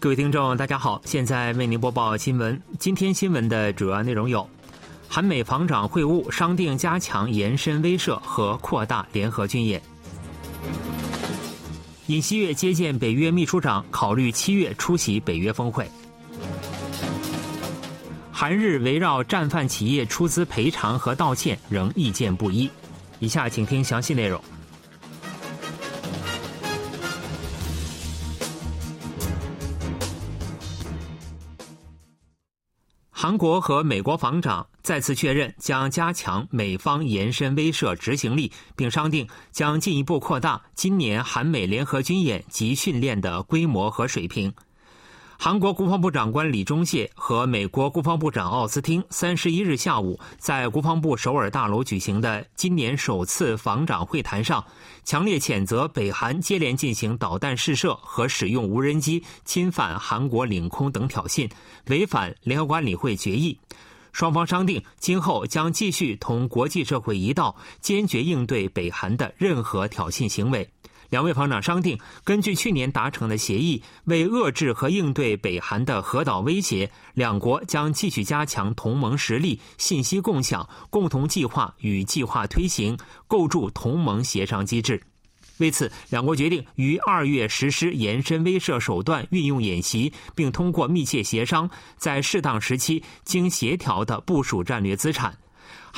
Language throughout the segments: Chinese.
各位听众，大家好，现在为您播报新闻。今天新闻的主要内容有：韩美防长会晤，商定加强延伸威慑和扩大联合军演；尹锡悦接见北约秘书长，考虑七月出席北约峰会；韩日围绕战犯企业出资赔偿和道歉仍意见不一。以下请听详细内容。韩国和美国防长再次确认将加强美方延伸威慑执行力，并商定将进一步扩大今年韩美联合军演及训练的规模和水平。韩国国防部长官李忠谢和美国国防部长奥斯汀三十一日下午在国防部首尔大楼举行的今年首次防长会谈上，强烈谴责北韩接连进行导弹试射和使用无人机侵犯韩国领空等挑衅，违反联合国安理会决议。双方商定，今后将继续同国际社会一道，坚决应对北韩的任何挑衅行为。两位防长商定，根据去年达成的协议，为遏制和应对北韩的核岛威胁，两国将继续加强同盟实力、信息共享、共同计划与计划推行，构筑同盟协商机制。为此，两国决定于二月实施延伸威慑手段运用演习，并通过密切协商，在适当时期经协调的部署战略资产。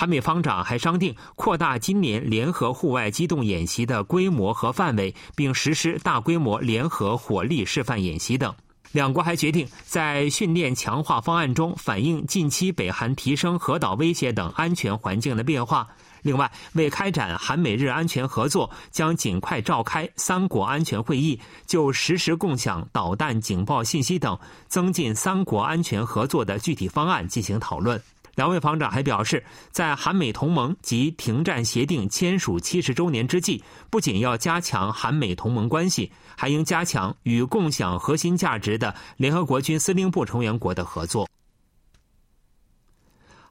韩美方长还商定扩大今年联合户外机动演习的规模和范围，并实施大规模联合火力示范演习等。两国还决定在训练强化方案中反映近期北韩提升核岛威胁等安全环境的变化。另外，为开展韩美日安全合作，将尽快召开三国安全会议，就实时共享导弹警报信息等，增进三国安全合作的具体方案进行讨论。两位防长还表示，在韩美同盟及停战协定签署七十周年之际，不仅要加强韩美同盟关系，还应加强与共享核心价值的联合国军司令部成员国的合作。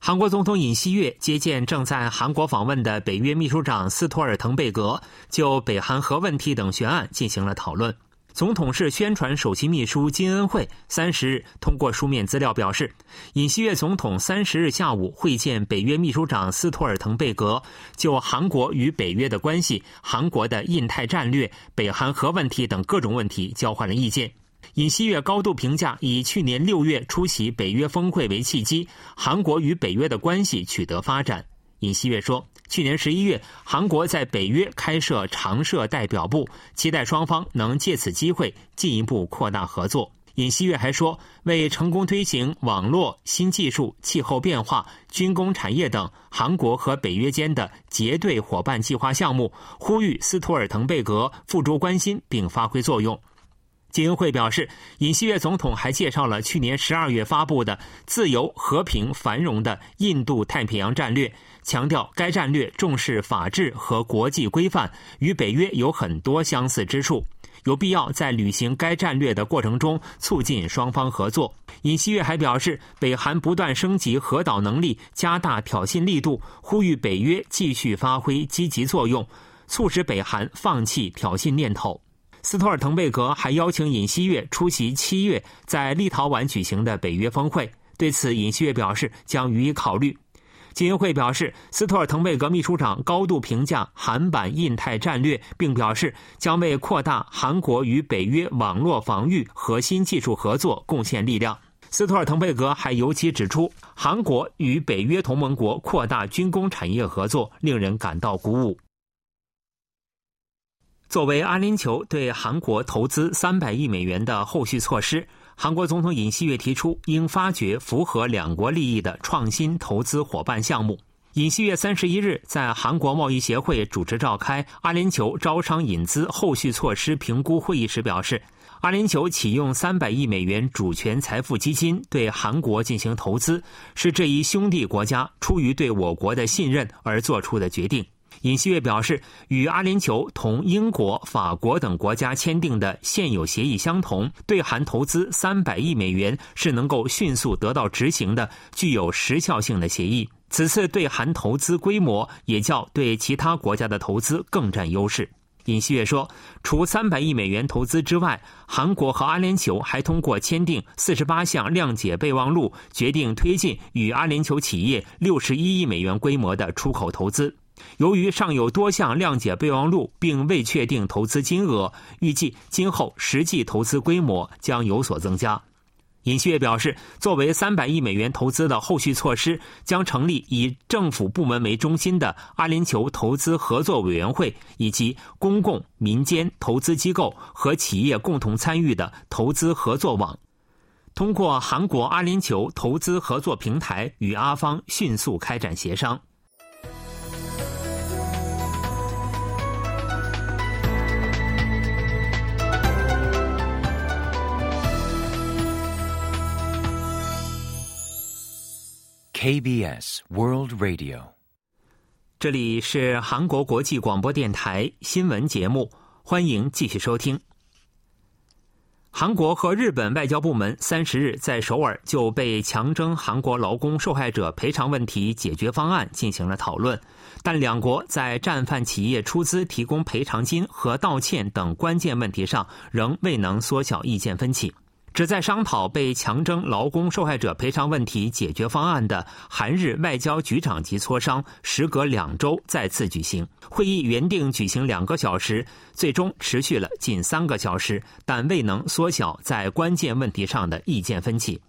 韩国总统尹锡悦接见正在韩国访问的北约秘书长斯托尔滕贝格，就北韩核问题等悬案进行了讨论。总统室宣传首席秘书金恩惠三十日通过书面资料表示，尹锡悦总统三十日下午会见北约秘书长斯托尔滕贝格，就韩国与北约的关系、韩国的印太战略、北韩核问题等各种问题交换了意见。尹锡悦高度评价以去年六月出席北约峰会为契机，韩国与北约的关系取得发展。尹锡悦说。去年十一月，韩国在北约开设常设代表部，期待双方能借此机会进一步扩大合作。尹锡悦还说，为成功推行网络、新技术、气候变化、军工产业等韩国和北约间的结对伙伴计划项目，呼吁斯图尔滕贝格付诸关心并发挥作用。金恩会表示，尹锡悦总统还介绍了去年十二月发布的“自由、和平、繁荣的印度太平洋战略”，强调该战略重视法治和国际规范，与北约有很多相似之处，有必要在履行该战略的过程中促进双方合作。尹锡悦还表示，北韩不断升级核导能力，加大挑衅力度，呼吁北约继续发挥积极作用，促使北韩放弃挑衅念头。斯托尔滕贝格还邀请尹锡悦出席七月在立陶宛举行的北约峰会，对此尹锡悦表示将予以考虑。金英会表示，斯托尔滕贝格秘书长高度评价韩版印太战略，并表示将为扩大韩国与北约网络防御核心技术合作贡献力量。斯托尔滕贝格还尤其指出，韩国与北约同盟国扩大军工产业合作，令人感到鼓舞。作为阿联酋对韩国投资三百亿美元的后续措施，韩国总统尹锡悦提出应发掘符合两国利益的创新投资伙伴项目。尹锡悦三十一日在韩国贸易协会主持召开阿联酋招商引资后续措施评估会议时表示，阿联酋启用三百亿美元主权财富基金对韩国进行投资，是这一兄弟国家出于对我国的信任而做出的决定。尹锡悦表示，与阿联酋同英国、法国等国家签订的现有协议相同，对韩投资三百亿美元是能够迅速得到执行的、具有时效性的协议。此次对韩投资规模也较对其他国家的投资更占优势。尹锡悦说，除三百亿美元投资之外，韩国和阿联酋还通过签订四十八项谅解备忘录，决定推进与阿联酋企业六十一亿美元规模的出口投资。由于尚有多项谅解备忘录，并未确定投资金额，预计今后实际投资规模将有所增加。尹锡悦表示，作为三百亿美元投资的后续措施，将成立以政府部门为中心的阿联酋投资合作委员会，以及公共、民间投资机构和企业共同参与的投资合作网，通过韩国阿联酋投资合作平台与阿方迅速开展协商。KBS World Radio，这里是韩国国际广播电台新闻节目，欢迎继续收听。韩国和日本外交部门三十日在首尔就被强征韩国劳工受害者赔偿问题解决方案进行了讨论，但两国在战犯企业出资提供赔偿金和道歉等关键问题上仍未能缩小意见分歧。旨在商讨被强征劳工受害者赔偿问题解决方案的韩日外交局长级磋商，时隔两周再次举行。会议原定举行两个小时，最终持续了近三个小时，但未能缩小在关键问题上的意见分歧。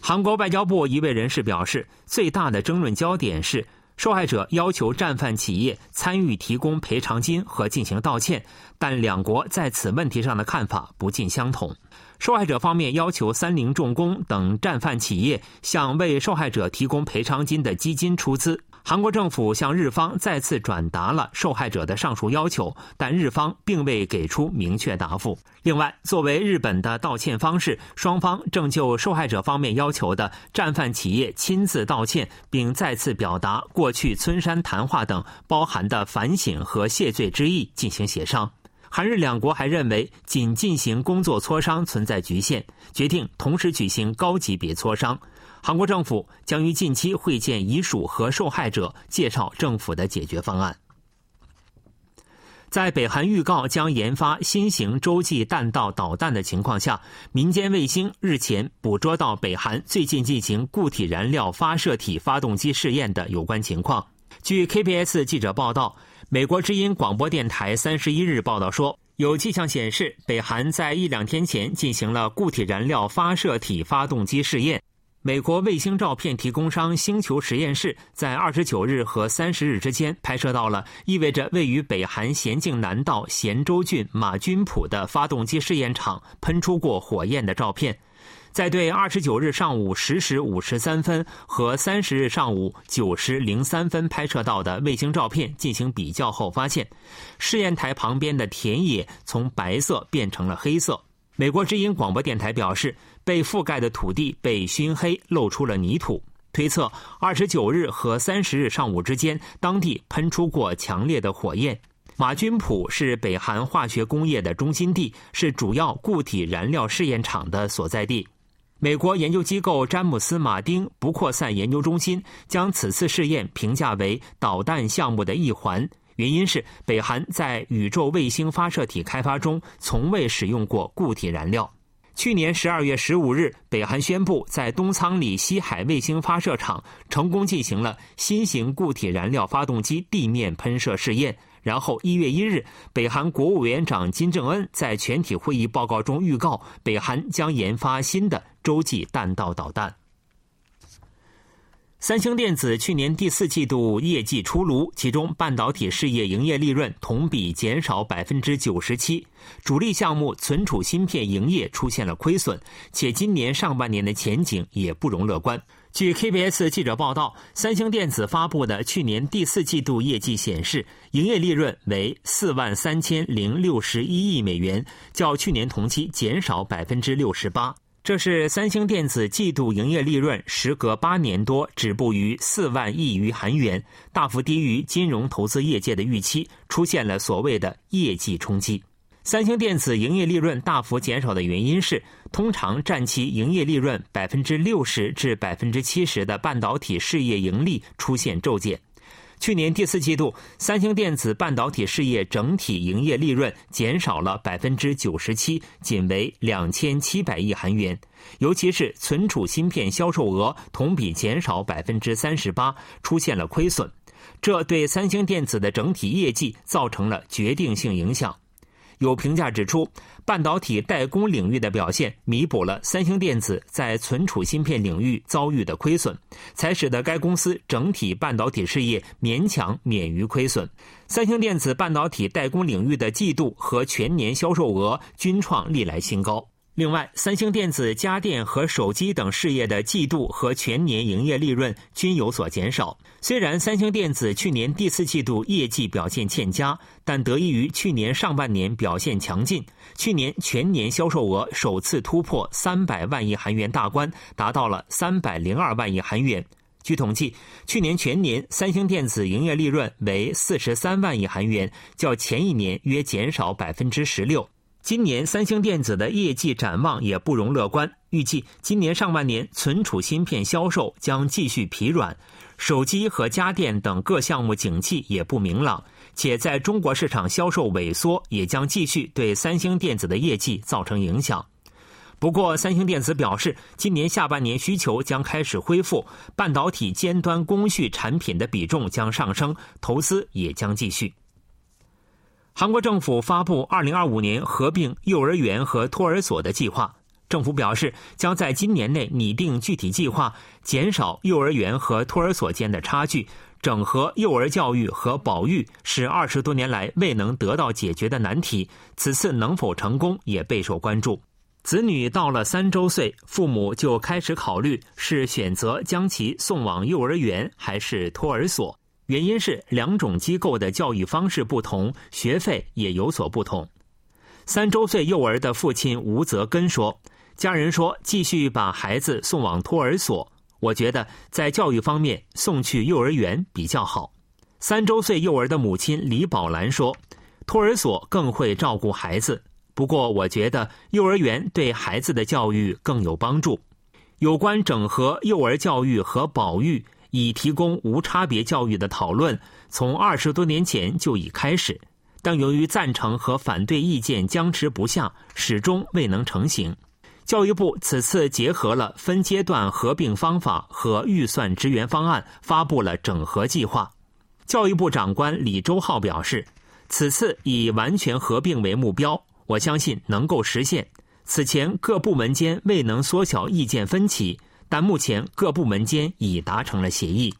韩国外交部一位人士表示，最大的争论焦点是受害者要求战犯企业参与提供赔偿金和进行道歉，但两国在此问题上的看法不尽相同。受害者方面要求三菱重工等战犯企业向为受害者提供赔偿金的基金出资。韩国政府向日方再次转达了受害者的上述要求，但日方并未给出明确答复。另外，作为日本的道歉方式，双方正就受害者方面要求的战犯企业亲自道歉，并再次表达过去村山谈话等包含的反省和谢罪之意进行协商。韩日两国还认为，仅进行工作磋商存在局限，决定同时举行高级别磋商。韩国政府将于近期会见遗属和受害者，介绍政府的解决方案。在北韩预告将研发新型洲际弹道导弹的情况下，民间卫星日前捕捉到北韩最近进行固体燃料发射体发动机试验的有关情况。据 KBS 记者报道。美国之音广播电台三十一日报道说，有迹象显示，北韩在一两天前进行了固体燃料发射体发动机试验。美国卫星照片提供商星球实验室在二十九日和三十日之间拍摄到了意味着位于北韩咸镜南道咸州郡马军浦的发动机试验场喷出过火焰的照片。在对二十九日上午十时五十三分和三十日上午九时零三分拍摄到的卫星照片进行比较后，发现试验台旁边的田野从白色变成了黑色。美国之音广播电台表示，被覆盖的土地被熏黑，露出了泥土。推测二十九日和三十日上午之间，当地喷出过强烈的火焰。马军浦是北韩化学工业的中心地，是主要固体燃料试验场的所在地。美国研究机构詹姆斯·马丁不扩散研究中心将此次试验评价为导弹项目的一环，原因是北韩在宇宙卫星发射体开发中从未使用过固体燃料。去年十二月十五日，北韩宣布在东仓里西海卫星发射场成功进行了新型固体燃料发动机地面喷射试验。然后，一月一日，北韩国务委员长金正恩在全体会议报告中预告，北韩将研发新的洲际弹道导弹。三星电子去年第四季度业绩出炉，其中半导体事业营业利润同比减少百分之九十七，主力项目存储芯片营业出现了亏损，且今年上半年的前景也不容乐观。据 KBS 记者报道，三星电子发布的去年第四季度业绩显示，营业利润为四万三千零六十一亿美元，较去年同期减少百分之六十八。这是三星电子季度营业利润时隔八年多止步于四万亿余韩元，大幅低于金融投资业界的预期，出现了所谓的业绩冲击。三星电子营业利润大幅减少的原因是，通常占其营业利润百分之六十至百分之七十的半导体事业盈利出现骤减。去年第四季度，三星电子半导体事业整体营业利润减少了百分之九十七，仅为两千七百亿韩元。尤其是存储芯片销售额同比减少百分之三十八，出现了亏损，这对三星电子的整体业绩造成了决定性影响。有评价指出，半导体代工领域的表现弥补了三星电子在存储芯片领域遭遇的亏损，才使得该公司整体半导体事业勉强免于亏损。三星电子半导体代工领域的季度和全年销售额均创历来新高。另外，三星电子家电和手机等事业的季度和全年营业利润均有所减少。虽然三星电子去年第四季度业绩表现欠佳，但得益于去年上半年表现强劲，去年全年销售额首次突破三百万亿韩元大关，达到了三百零二万亿韩元。据统计，去年全年三星电子营业利润为四十三万亿韩元，较前一年约减少百分之十六。今年三星电子的业绩展望也不容乐观，预计今年上半年存储芯片销售将继续疲软，手机和家电等各项目景气也不明朗，且在中国市场销售萎缩也将继续对三星电子的业绩造成影响。不过，三星电子表示，今年下半年需求将开始恢复，半导体尖端工序产品的比重将上升，投资也将继续。韩国政府发布2025年合并幼儿园和托儿所的计划。政府表示，将在今年内拟定具体计划，减少幼儿园和托儿所间的差距，整合幼儿教育和保育是二十多年来未能得到解决的难题。此次能否成功也备受关注。子女到了三周岁，父母就开始考虑是选择将其送往幼儿园还是托儿所。原因是两种机构的教育方式不同，学费也有所不同。三周岁幼儿的父亲吴泽根说：“家人说继续把孩子送往托儿所，我觉得在教育方面送去幼儿园比较好。”三周岁幼儿的母亲李宝兰说：“托儿所更会照顾孩子，不过我觉得幼儿园对孩子的教育更有帮助。”有关整合幼儿教育和保育。以提供无差别教育的讨论，从二十多年前就已开始，但由于赞成和反对意见僵持不下，始终未能成型。教育部此次结合了分阶段合并方法和预算支援方案，发布了整合计划。教育部长官李周浩表示，此次以完全合并为目标，我相信能够实现。此前各部门间未能缩小意见分歧。但目前各部门间已达成了协议，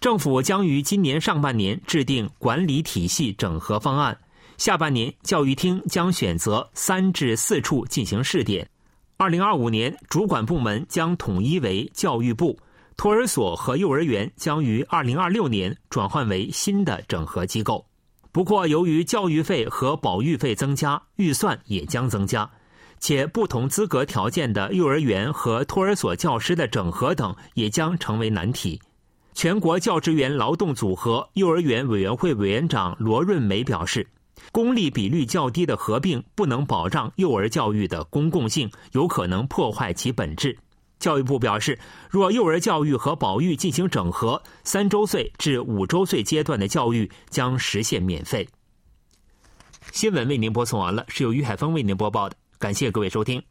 政府将于今年上半年制定管理体系整合方案，下半年教育厅将选择三至四处进行试点。二零二五年主管部门将统一为教育部，托儿所和幼儿园将于二零二六年转换为新的整合机构。不过，由于教育费和保育费增加，预算也将增加。且不同资格条件的幼儿园和托儿所教师的整合等也将成为难题。全国教职员劳动组合幼儿园委员会委员长罗润梅表示，公立比率较低的合并不能保障幼儿教育的公共性，有可能破坏其本质。教育部表示，若幼儿教育和保育进行整合，三周岁至五周岁阶段的教育将实现免费。新闻为您播送完了，是由于海峰为您播报的。感谢各位收听。